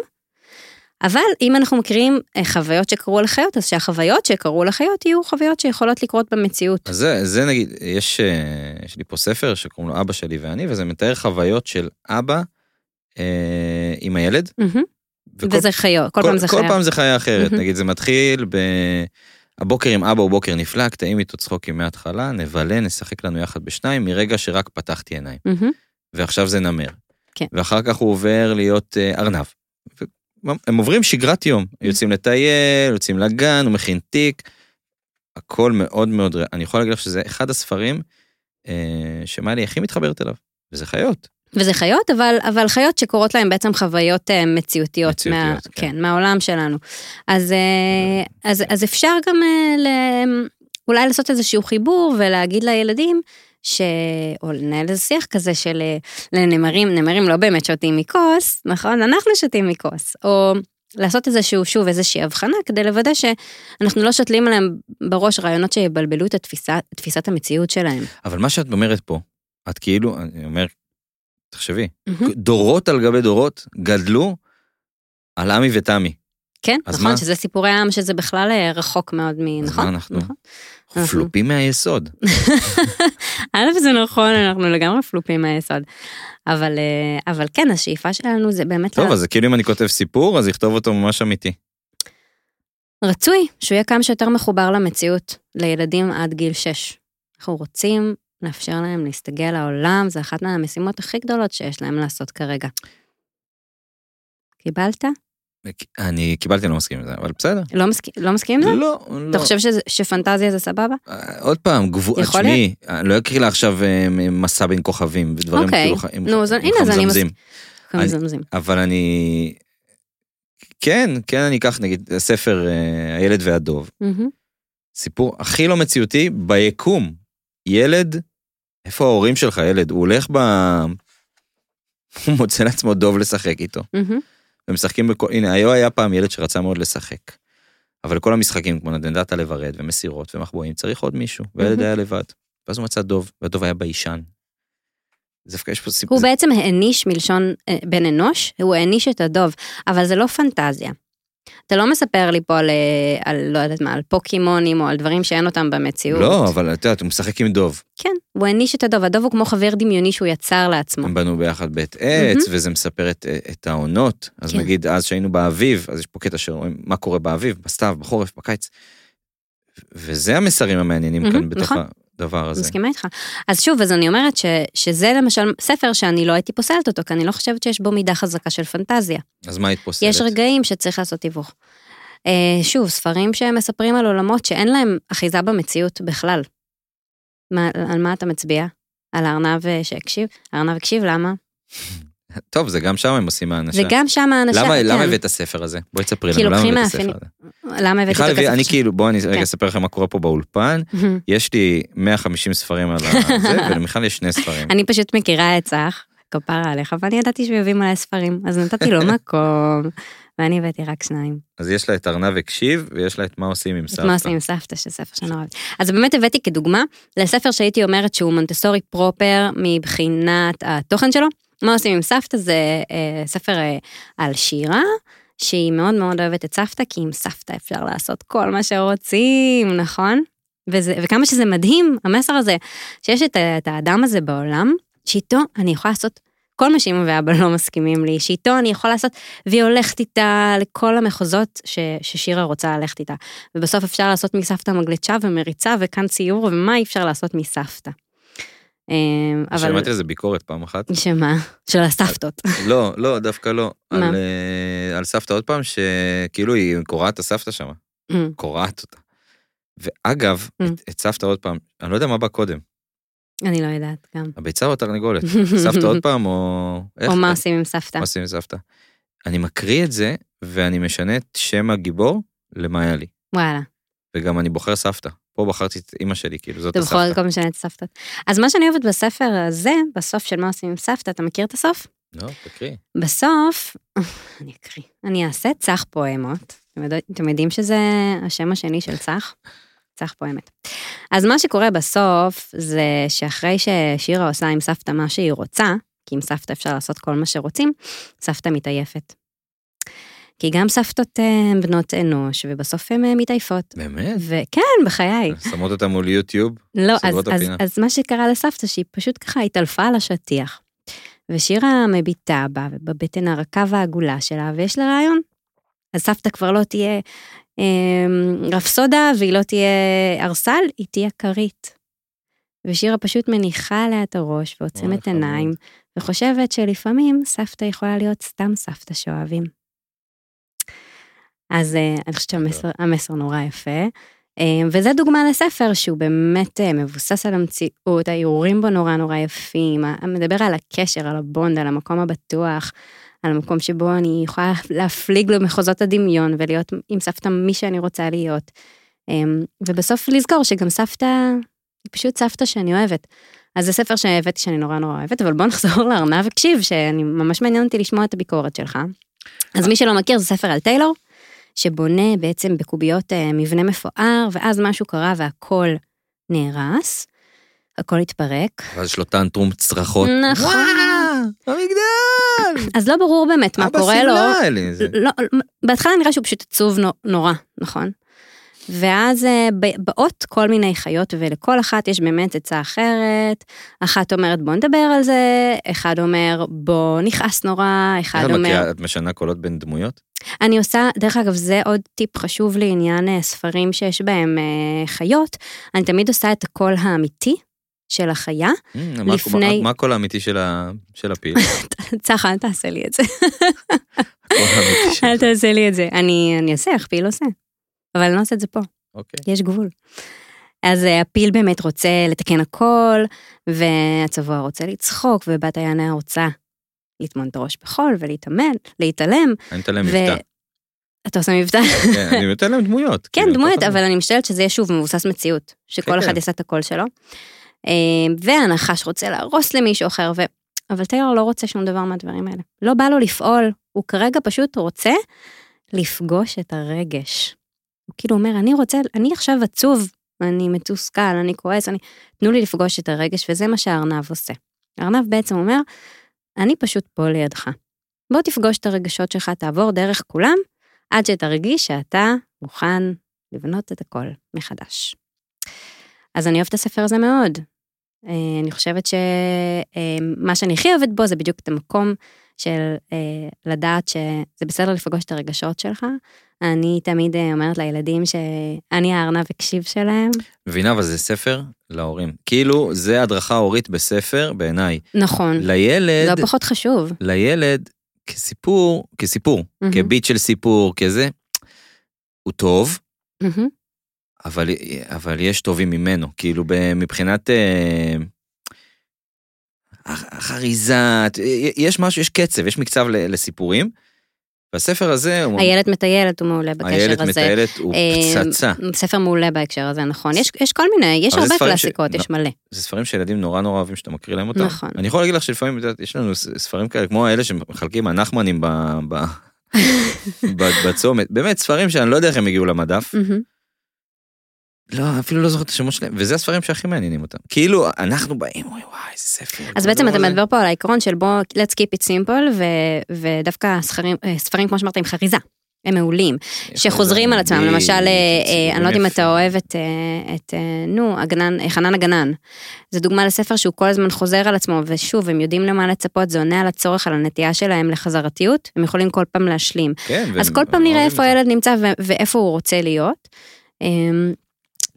אבל אם אנחנו מכירים אה, חוויות שקרו לחיות, אז שהחוויות שקרו לחיות יהיו חוויות שיכולות לקרות במציאות. אז זה, זה נגיד, יש, יש לי פה ספר שקוראים לו אבא שלי ואני, וזה מתאר חוויות של אבא אה, עם הילד. Mm-hmm. וכל, וזה חיות, כל, כל פעם זה חיה. כל פעם זה חיה אחרת, נגיד זה מתחיל ב... הבוקר עם אבא הוא בוקר נפלא, קטעים איתו צחוקים מההתחלה, נבלה, נשחק לנו יחד בשניים, מרגע שרק פתחתי עיניים. ועכשיו זה נמר. כן. ואחר כך הוא עובר להיות uh, ארנב. הם עוברים שגרת יום, יוצאים לטייל, יוצאים לגן, הוא מכין תיק, הכל מאוד מאוד, אני יכול להגיד לך שזה אחד הספרים uh, שמה לי הכי מתחברת אליו, וזה חיות. וזה חיות, אבל, אבל חיות שקורות להם בעצם חוויות מציאותיות, מציאותיות מה, כן. כן, מהעולם שלנו. אז, uh, אז, אז אפשר גם uh, ל, אולי לעשות איזשהו חיבור ולהגיד לילדים, ש... או לנהל איזה שיח כזה של לנמרים, נמרים לא באמת שותים מכוס, נכון? אנחנו שותים מכוס. או לעשות איזשהו, שוב, איזושהי הבחנה כדי לוודא שאנחנו לא שותלים עליהם בראש רעיונות שיבלבלו את התפיסה, תפיסת המציאות שלהם. אבל מה שאת אומרת פה, את כאילו, אני אומר, תחשבי, mm-hmm. דורות על גבי דורות גדלו על עמי ותמי. כן, נכון, מה? שזה סיפורי עם, שזה בכלל אה, רחוק מאוד מ... אז נכון? מה אנחנו? נכון. אנחנו פלופים מהיסוד. א', זה נכון, אנחנו לגמרי פלופים מהיסוד. אבל, אה, אבל כן, השאיפה שלנו זה באמת... טוב, לה... אז כאילו אם אני כותב סיפור, אז אכתוב אותו ממש אמיתי. רצוי שהוא יהיה כמה שיותר מחובר למציאות, לילדים עד גיל 6. אנחנו רוצים לאפשר להם להסתגל לעולם, זה אחת מהמשימות הכי גדולות שיש להם לעשות כרגע. קיבלת? אני קיבלתי, לא מסכים עם זה, אבל בסדר. לא מסכים, לא מסכים עם זה? לא, לא. אתה חושב שזה, שפנטזיה זה סבבה? אה, עוד פעם, גבול, תשמעי, אני לא אקריא לה עכשיו אה, מסע בין כוכבים ודברים אוקיי. כאילו, נו, אז הנה, אז אני מסכים. חמזמזים. אבל אני, כן, כן, אני אקח נגיד הספר אה, הילד והדוב. סיפור הכי לא מציאותי ביקום. ילד איפה ההורים שלך, ילד? הוא הולך ב... הוא מוצא לעצמו דוב לשחק איתו. ומשחקים בכל... הנה, היו היה פעם ילד שרצה מאוד לשחק. אבל כל המשחקים, כמו נדנדתה לברד, ומסירות, ומחבואים, צריך עוד מישהו, והילד היה לבד. ואז הוא מצא דוב, והדוב היה ביישן. זה יש פה סיפור. הוא בעצם העניש מלשון אה, בן אנוש, הוא העניש את הדוב, אבל זה לא פנטזיה. אתה לא מספר לי פה על, אה, על, לא יודעת מה, על פוקימונים או על דברים שאין אותם במציאות. לא, אבל את יודעת, הוא משחק עם דוב. כן, הוא העניש את הדוב, הדוב הוא כמו חבר דמיוני שהוא יצר לעצמו. הם בנו ביחד בית עץ, mm-hmm. וזה מספר את, את העונות. אז כן. נגיד, אז שהיינו באביב, אז יש פה קטע שרואים מה קורה באביב, בסתיו, בחורף, בקיץ. וזה המסרים המעניינים mm-hmm, כאן בתוך נכון. הדבר הזה. מסכימה איתך. אז שוב, אז אני אומרת ש, שזה למשל ספר שאני לא הייתי פוסלת אותו, כי אני לא חושבת שיש בו מידה חזקה של פנטזיה. אז מה היית פוסלת? יש רגעים שצריך לעשות תיווך. אה, שוב, ספרים שמספרים על עולמות שאין להם אחיזה במציאות בכלל. מה, על מה אתה מצביע? על הארנב אה, שהקשיב? הארנב הקשיב, למה? טוב, זה גם שם הם עושים האנשה. זה גם שם האנשה, למה, כן. למה הבאת את הספר הזה? בואי תספרי לנו, כי למה הבאת את הספר הזה? למה מיכל את הכסף? אני? כאילו, בואו אני רגע כן. אספר לכם מה קורה פה באולפן. יש לי 150 ספרים על זה, ולמיכל יש שני ספרים. אני פשוט מכירה את צח, כפרה עליך, ואני ידעתי יביא מלא ספרים, אז נתתי לו מקום, ואני הבאתי רק שניים. אז יש לה את ארנב הקשיב, ויש לה את מה עושים עם את סבתא. מה עושים עם סבתא, שזה ספר שאני נורא אוהבת. אז באמת הבאתי כדוגמה לספר שהייתי אומרת שהוא מונטסורי פרופר מבחינת התוכן שלו. מה עושים עם סבתא זה אה, ספר אה, על שירה, שהיא מאוד מאוד אוהבת את סבתא, כי עם סבתא אפשר לעשות כל מה שרוצים, נכון? וזה, וכמה שזה מדהים, המסר הזה, שיש את, את האדם הזה בעולם, שאיתו אני יכולה לעשות כל מה שאמא ואבא לא מסכימים לי, שאיתו אני יכולה לעשות, והיא הולכת איתה לכל המחוזות ש, ששירה רוצה ללכת איתה. ובסוף אפשר לעשות מסבתא מגלצ'ה ומריצה וכאן ציור, ומה אי אפשר לעשות מסבתא. אמ, אבל... שמעתי על זה ביקורת פעם אחת. שמה? של הסבתות. לא, לא, דווקא לא. מה? על, אה, על סבתא עוד פעם, שכאילו היא קורעת את הסבתא שמה. אמ, קורעת אותה. ואגב, Mm. את, את סבתא עוד פעם, אני לא יודע מה בא קודם, אני לא יודעת גם. הביצה או התרנגולת? סבתא עוד פעם, או... איך? או מה עושים עם סבתא. מה עושים עם סבתא? אני מקריא את זה, ואני משנה את שם הגיבור למאיה לי. וואלה. וגם אני בוחר סבתא. פה בחרתי את אימא שלי, כאילו, זאת אתה בכל הסבתא. מקום משנה את סבתות. אז מה שאני אוהבת בספר הזה, בסוף של מה עושים עם סבתא, אתה מכיר את הסוף? לא, תקריא. בסוף, אני אקריא, אני אעשה צח פואמות. אתם יודעים שזה השם השני של צח? צח פואמת. אז מה שקורה בסוף, זה שאחרי ששירה עושה עם סבתא מה שהיא רוצה, כי עם סבתא אפשר לעשות כל מה שרוצים, סבתא מתעייפת. כי גם סבתות אה, הן בנות אנוש, ובסוף הן אה, מתעייפות. באמת? וכן, בחיי. שמות אותה מול יוטיוב? לא, אז, אז. אז מה שקרה לסבתא, שהיא פשוט ככה התעלפה על השטיח. ושירה מביטה בה, ובבטן הרכה והעגולה שלה, ויש לה רעיון. אז סבתא כבר לא תהיה אה, רפסודה, והיא לא תהיה ארסל, היא תהיה כרית. ושירה פשוט מניחה עליה את הראש, ועוצמת. עיניים, וחושבת שלפעמים סבתא יכולה להיות סתם סבתא שאוהבים. אז אה, אני חושבת שהמסר המסר נורא יפה. אה, וזה דוגמה לספר שהוא באמת אה, מבוסס על המציאות, האיורים בו נורא נורא יפים, מדבר על הקשר, על הבונד, על המקום הבטוח, על המקום שבו אני יכולה להפליג למחוזות הדמיון ולהיות עם סבתא מי שאני רוצה להיות. ובסוף לזכור שגם סבתא היא פשוט סבתא שאני אוהבת. אז זה ספר שהבאתי שאני נורא נורא אוהבת, אבל בוא נחזור לארנב הקשיב, שאני ממש מעניין אותי לשמוע את הביקורת שלך. אז מי שלא מכיר, זה ספר על טיילור, שבונה בעצם בקוביות אה, מבנה מפואר, ואז משהו קרה והכל נהרס, הכל התפרק. ואז יש לו טנטרום צרחות. נכון. וואו, המגדל! אז לא ברור באמת מה אבא קורה לו. שמלה לי. זה- לא, בהתחלה נראה שהוא פשוט עצוב נו- נורא, נכון? ואז אה, באות כל מיני חיות, ולכל אחת יש באמת עצה אחרת. אחת אומרת בוא נדבר על זה, אחד אומר בוא נכעס נורא, אחד אומר... מכירה- את משנה קולות בין דמויות? אני עושה, דרך אגב, זה עוד טיפ חשוב לעניין אה, ספרים שיש בהם אה, חיות. אני תמיד עושה את הקול האמיתי של החיה. Mm, לפני- מה- הקול האמיתי של ה- של הפיל? צחה, אל תעשה לי את זה. אל תעשה לי את זה. אני אני אעשה, איך פיל עושה. אבל אני לא עושה את זה פה. אוקיי. יש גבול. אז אה, הפיל באמת רוצה לתקן הכל, והצבוע רוצה לצחוק, ובת היענה רוצה לטמון את הראש בחול ולהתאמן, להתעלם. אני ו- מבטא. אתה עושה מבטא? כן, אני להם דמויות. כן, כאילו, דמויות, אבל אני משתדלת שזה יהיה שוב מבוסס מציאות, שכל כן, אחד. יעשה את הקול שלו. אה, והנחש רוצה להרוס למישהו אחר, ו... אבל טיילור לא רוצה שום דבר מהדברים האלה. לא בא לו לפעול, הוא כרגע פשוט רוצה לפגוש את הרגש. הוא כאילו אומר, אני רוצה, אני עכשיו עצוב, אני מתוסכל, אני כועס, אני... תנו לי לפגוש את הרגש, וזה מה שהארנב עושה. הארנב בעצם אומר, אני פשוט פה לידך. בוא תפגוש את הרגשות שלך, תעבור דרך כולם, עד שתרגיש שאתה מוכן לבנות את הכל מחדש. אז אני אוהבת את הספר הזה מאוד. אה, אני חושבת שמה שאני הכי אוהבת בו זה בדיוק את המקום של אה, לדעת שזה בסדר לפגוש את הרגשות שלך. אני תמיד אה, אומרת לילדים שאני הארנב הקשיב שלהם. מבינה, אבל זה ספר להורים. כאילו, זה הדרכה הורית בספר, בעיניי. נכון, לילד, לא פחות חשוב. לילד, כסיפור, כסיפור, מהמם. כביט של סיפור, כזה, הוא טוב, מהמם. אבל, אבל יש טובים ממנו, כאילו מבחינת אה, חריזה, יש משהו, יש קצב, יש מקצב לסיפורים. והספר הזה הוא... איילת מטיילת הוא מעולה בקשר איילת הזה. מטיילת הוא אה, פצצה. ספר מעולה בהקשר הזה, נכון. יש, יש כל מיני, יש הרבה ספרים ש- קלאסיקות, לא. יש מלא. זה ספרים שילדים נורא נורא אוהבים שאתה מקריא להם אותם. נכון. אני יכול להגיד לך שלפעמים, יש לנו ס- ספרים כאלה, כמו האלה שמחלקים הנחמנים ב... ב... בצומת, באמת ספרים שאני לא יודע איך הם הגיעו למדף, מהמם. לא, אפילו לא זוכר את השמות שלהם, וזה הספרים שהכי מעניינים אותם. כאילו, אנחנו באים, וואי וואי, איזה ספר. אז בעצם אתה. מדבר פה על העיקרון של בוא, let's keep it simple, ו- ודווקא ספרים, אה, ספרים, כמו שאמרת, עם חריזה. הם מעולים, שחוזרים על עצמם, למשל, אה, אה, אני לא יודעת אם. אתה אוהב את, את נו, הגנן, חנן הגנן. זו דוגמה לספר שהוא כל הזמן חוזר על עצמו, ושוב, הם יודעים למה לצפות, זה עונה על הצורך, על הנטייה שלהם לחזרתיות, הם יכולים כל פעם להשלים. כן, אז כל פעם נראה איפה. הילד נמצא ואיפה הוא רוצה להיות.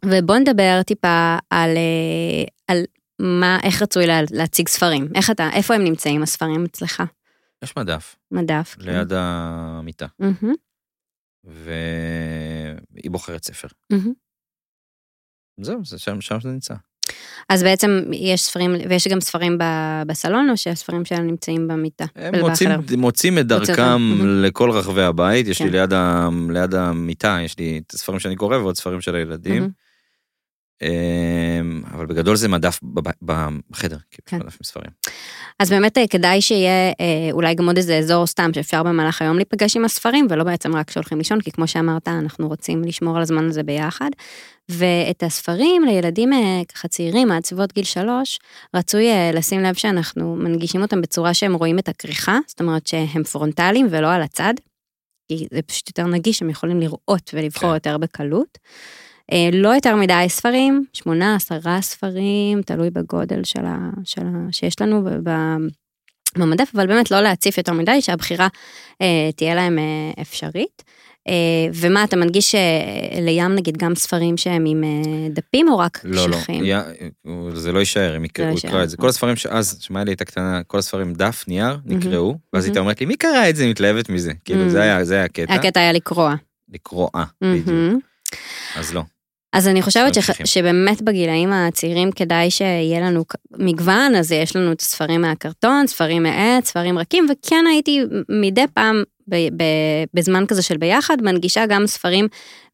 ובוא נדבר טיפה על, אה, על מה, איך רצוי לה, להציג ספרים. איך אתה, איפה הם נמצאים הספרים אצלך? יש מדף מדף. כן. ליד המיטה, מהמם, והיא בוחרת ספר. מהמם. זהו, זה שם שם זה נמצא. אז בעצם יש ספרים, ויש גם ספרים ב- בסלון, או שהספרים שלהם נמצאים במיטה? הם? מוצאים, מוצאים את דרכם. לכל רחבי הבית, יש לי כן. ליד, ה, ליד המיטה, יש לי את הספרים שאני קורא ועוד ספרים של הילדים. מהמם. אמ, אבל בגדול זה מדף בחדר, כאילו, כן. מדף עם ספרים. אז באמת אה, כדאי שיהיה אה, אולי גם עוד איזה אזור סתם שאפשר במהלך היום להיפגש עם הספרים, ולא בעצם רק כשהולכים לישון, כי כמו שאמרת, אנחנו רוצים לשמור על הזמן הזה ביחד. ואת הספרים לילדים אה, ככה צעירים, עד סביבות גיל שלוש, רצוי לשים לב שאנחנו מנגישים אותם בצורה שהם רואים את הכריכה, זאת אומרת שהם פרונטליים ולא על הצד, כי זה פשוט יותר נגיש, הם יכולים לראות ולבחור כן. יותר בקלות. אה, לא יותר מדי ספרים, שמונה, עשרה ספרים, תלוי בגודל של ה, של ה, שיש לנו במדף, אבל באמת לא להציף יותר מדי, שהבחירה אה, תהיה להם אה, אפשרית. אה, ומה, אתה מנגיש לים נגיד גם ספרים שהם עם דפים או רק לא, לא, קשיחים? יא- זה לא יישאר, הם יקראו, לא יקרא את זה. כל הספרים שאז, שמעיה לי הייתה קטנה, כל הספרים דף, נייר, נקראו, ואז מהמם. הייתה אומרת לי, מי קרא את זה? מתלהבת מזה. כאילו, מהמם. זה היה זה היה הקטע. הקטע היה לקרוע. לקרוא, אה, בדיוק. אז לא. אז אני חושבת קשיחים. שבאמת בגילאים הצעירים כדאי שיהיה לנו מגוון, אז יש לנו את הספרים מהקרטון, ספרים מעץ, ספרים רכים, וכן הייתי מדי פעם ב, ב, בזמן כזה של ביחד, מנגישה גם ספרים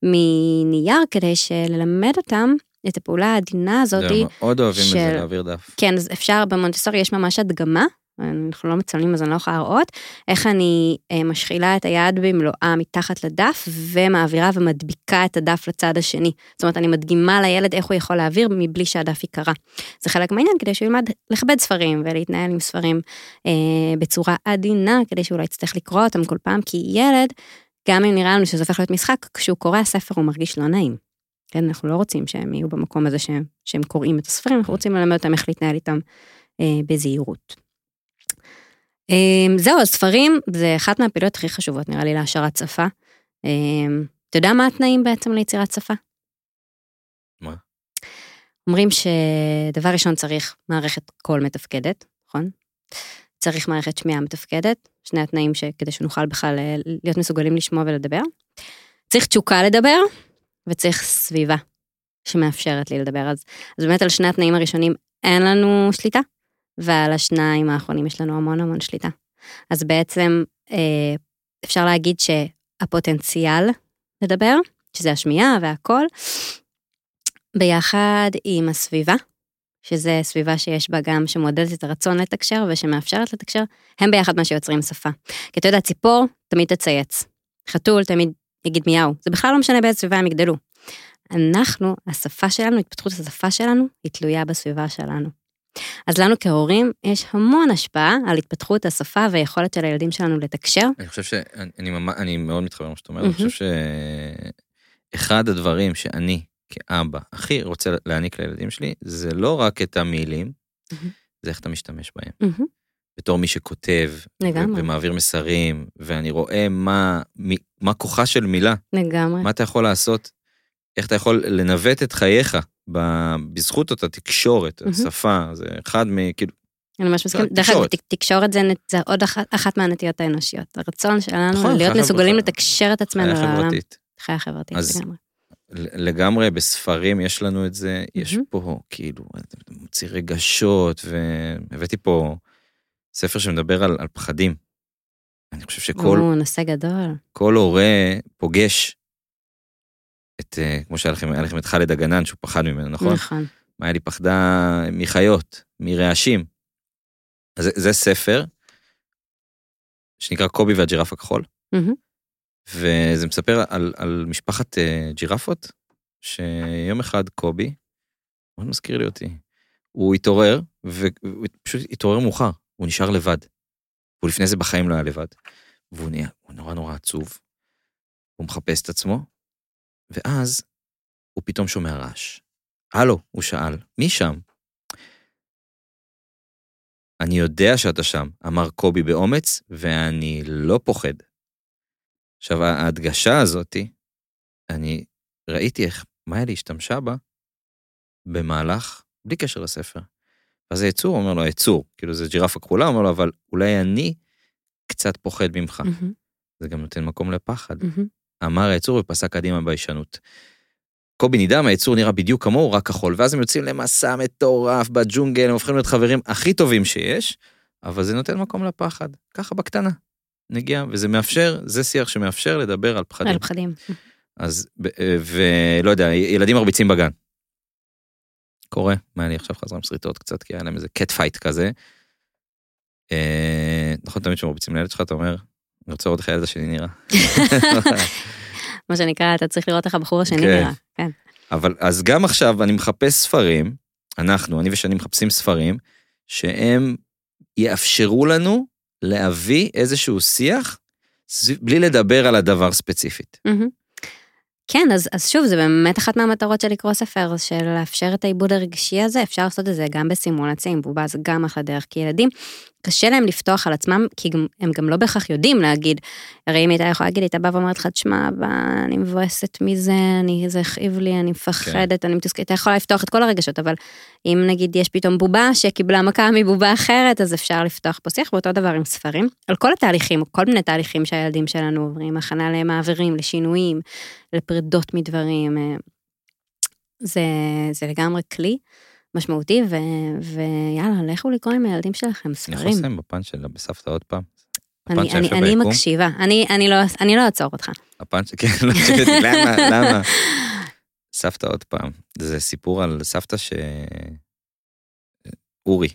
מנייר כדי ללמד אותם את הפעולה העדינה הזאת. מאוד אוהבים את של- זה, להעביר דף. כן, אז אפשר, במונטסורי יש ממש הדגמה, אנחנו לא מצלמים אז אני לא יכולה להראות, איך אני אה, משחילה את היד במלואה מתחת לדף ומעבירה ומדביקה את הדף לצד השני. זאת אומרת, אני מדגימה לילד איך הוא יכול להעביר מבלי שהדף ייקרע. זה חלק מהעניין כדי שהוא ילמד לכבד ספרים ולהתנהל עם ספרים אה, בצורה עדינה, כדי שהוא לא יצטרך לקרוא אותם כל פעם, כי ילד, גם אם נראה לנו שזה הופך להיות משחק, כשהוא קורא ספר הוא מרגיש לא נעים. כן, אנחנו לא רוצים שהם יהיו במקום הזה שהם, שהם קוראים את הספרים, אנחנו רוצים ללמד אותם איך להתנהל איתם אה, בזהירות. אה, זהו, אז ספרים זה אחת מהפעילויות הכי חשובות, נראה לי, להשארת שפה. אה, אתה יודע מה התנאים בעצם ליצירת שפה? מה? אומרים שדבר ראשון צריך מערכת קול מתפקדת, נכון? צריך מערכת שמיעה מתפקדת, שני התנאים שכדי שנוכל בכלל אה, להיות מסוגלים לשמוע ולדבר. צריך תשוקה לדבר, וצריך סביבה שמאפשרת לי לדבר. אז, אז באמת על שני התנאים הראשונים אין לנו שליטה, ועל השניים האחרונים יש לנו המון המון שליטה. אז בעצם אה, אפשר להגיד שהפוטנציאל לדבר, שזה השמיעה והקול, ביחד עם הסביבה, שזה סביבה שיש בה גם שמעודדת את הרצון לתקשר ושמאפשרת לתקשר, הם ביחד מה שיוצרים שפה. כי אתה יודע, ציפור תמיד תצייץ, חתול תמיד יגיד מיהו, זה בכלל לא משנה באיזה סביבה הם יגדלו. אנחנו, השפה שלנו, התפתחות השפה שלנו, היא תלויה בסביבה שלנו. אז לנו כהורים יש המון השפעה על התפתחות השפה והיכולת של הילדים שלנו לתקשר. אני חושב שאני אני, אני מאוד מתחבר למה שאתה אומר, אני מהמם. חושב שאחד הדברים שאני כאבא הכי רוצה להעניק לילדים שלי, זה לא רק את המילים, מהמם. זה איך אתה משתמש בהם. מהמם, בתור מי שכותב, לגמרי. ומעביר מסרים, ואני רואה מה, מה כוחה של מילה, לגמרי. מה אתה יכול לעשות, איך אתה יכול לנווט את חייך בזכות אותה תקשורת, מהמם. השפה, זה אחד מ... כאילו, אני ממש מסכימה. דרך אגב, תקשורת. תק- תקשורת זה זה עוד אחת- אחת מהנטיות האנושיות. הרצון נכון, שלנו להיות חיה מסוגלים לתקשר את עצמנו חיה לעולם. חברתית. חיה חברתית לגמרי. לגמרי בספרים יש לנו את זה, יש. פה כאילו, מוציא רגשות, והבאתי פה ספר שמדבר על, על פחדים. אני חושב שכל או, נושא גדול. כל הורה פוגש את, אה, כמו שהיה לכם, היה לכם את חאלד הגנן, שהוא פחד ממנו, נכון? נכון. מאיה לי פחדה מחיות, מרעשים. אז זה, זה ספר שנקרא קובי והג'ירף הכחול, מהמם. וזה מספר על, על משפחת אה, ג'ירפות, שיום אחד קובי, מאוד מזכיר לי אותי, הוא התעורר, והוא פשוט התעורר מאוחר, הוא נשאר לבד. הוא לפני זה בחיים לא היה לבד. והוא נהיה, הוא נורא נורא עצוב. הוא מחפש את עצמו, ואז הוא פתאום שומע רעש. הלו, הוא שאל, מי שם? אני יודע שאתה שם, אמר קובי באומץ, ואני לא פוחד. עכשיו, ההדגשה הזאתי, אני ראיתי איך מאיילי השתמשה בה במהלך, בלי קשר לספר. אז היצור אומר לו, היצור, כאילו זה ג'ירפה כחולה, אומר לו, אבל אולי אני קצת פוחד ממך. מהמם. זה גם נותן מקום לפחד. מהמם. אמר היצור ופסק קדימה ביישנות. קובי נדהם, היצור נראה בדיוק כמוהו, רק כחול, ואז הם יוצאים למסע מטורף בג'ונגל, הם הופכים להיות חברים הכי טובים שיש, אבל זה נותן מקום לפחד, ככה בקטנה. נגיע, וזה מאפשר, זה שיח שמאפשר לדבר על פחדים. על פחדים. אז, אה, ולא יודע, ילדים מרביצים בגן. קורה, מה אני עכשיו חזרה עם שריטות קצת, כי היה להם איזה cat fight כזה. אה, נכון, תמיד כשמרביצים לילד שלך, אתה אומר, אני רוצה לראות איך הילד השני נראה. מה שנקרא, אתה צריך לראות איך הבחור השני כן. נראה. כן. אבל אז גם עכשיו אני מחפש ספרים, אנחנו, אני ושני מחפשים ספרים, שהם יאפשרו לנו להביא איזשהו שיח בלי לדבר על הדבר ספציפית. כן, אז, אז שוב, זה באמת אחת מהמטרות של לקרוא ספר, של לאפשר את העיבוד הרגשי הזה, אפשר לעשות את זה גם בסימולציה עם בובה, זה גם אחלה דרך, כי ילדים, קשה להם לפתוח על עצמם, כי הם גם לא בהכרח יודעים להגיד, הרי אם הייתה יכולה להגיד, הייתה באה ואומרת לך, תשמע, אני מבואסת מזה, אני, זה הכאיב לי, אני מפחדת, אני מתוסכלת, אתה יכולה לפתוח את כל הרגשות, אבל אם נגיד יש פתאום בובה שקיבלה מכה מבובה אחרת, אז אפשר לפתוח פה שיח, ואותו דבר עם ספרים, על כל התהליכים, כל מיני תהליכים שהילדים שלנו עוברים, הכנה למעברים, לשינויים, לפרידות מדברים. אה, זה, זה לגמרי כלי משמעותי, ו, ויאללה, לכו לקרוא עם הילדים שלכם אני ספרים. יכול לסיים בפאנץ' של בסבתא עוד פעם? אני, אני, אני? מקשיבה, אני, אני, לא, אני לא אעצור אותך. הפאנץ', כן, לא למה, למה? סבתא עוד פעם, זה סיפור על סבתא ש... אורי,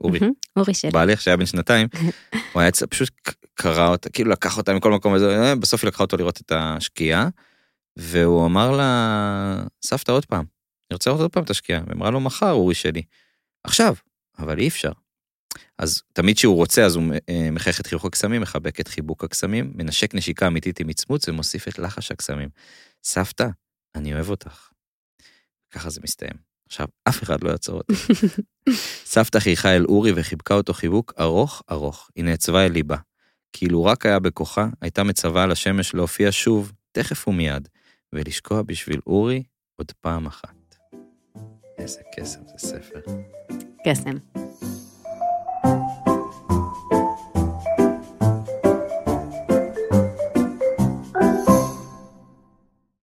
אורי, אורי שלי. בעלי שהיה בן שנתיים, הוא היה פשוט קרא אותה, כאילו לקח אותה מכל מקום, אה, בסוף היא לקחה אותו לראות את השקיעה, והוא אמר לה, סבתא עוד פעם, אני רוצה לראות עוד פעם את השקיעה, והיא אמרה לו, מחר אורי שלי, עכשיו, אבל אי אפשר. אז תמיד כשהוא רוצה, אז הוא אה, מחייך את חיוך הקסמים, מחבק את חיבוק הקסמים, מנשק נשיקה אמיתית עם מצמוץ ומוסיף את לחש הקסמים. סבתא, אני אוהב אותך. ככה זה מסתיים. עכשיו, אף אחד לא יעצור אותי. סבתא חייכה אל אורי וחיבקה אותו חיבוק ארוך ארוך. היא נעצבה אל ליבה. כאילו רק היה בכוחה, הייתה מצווה על השמש להופיע שוב, תכף ומיד, ולשקוע בשביל אורי עוד פעם אחת. איזה קסם זה ספר. קסם.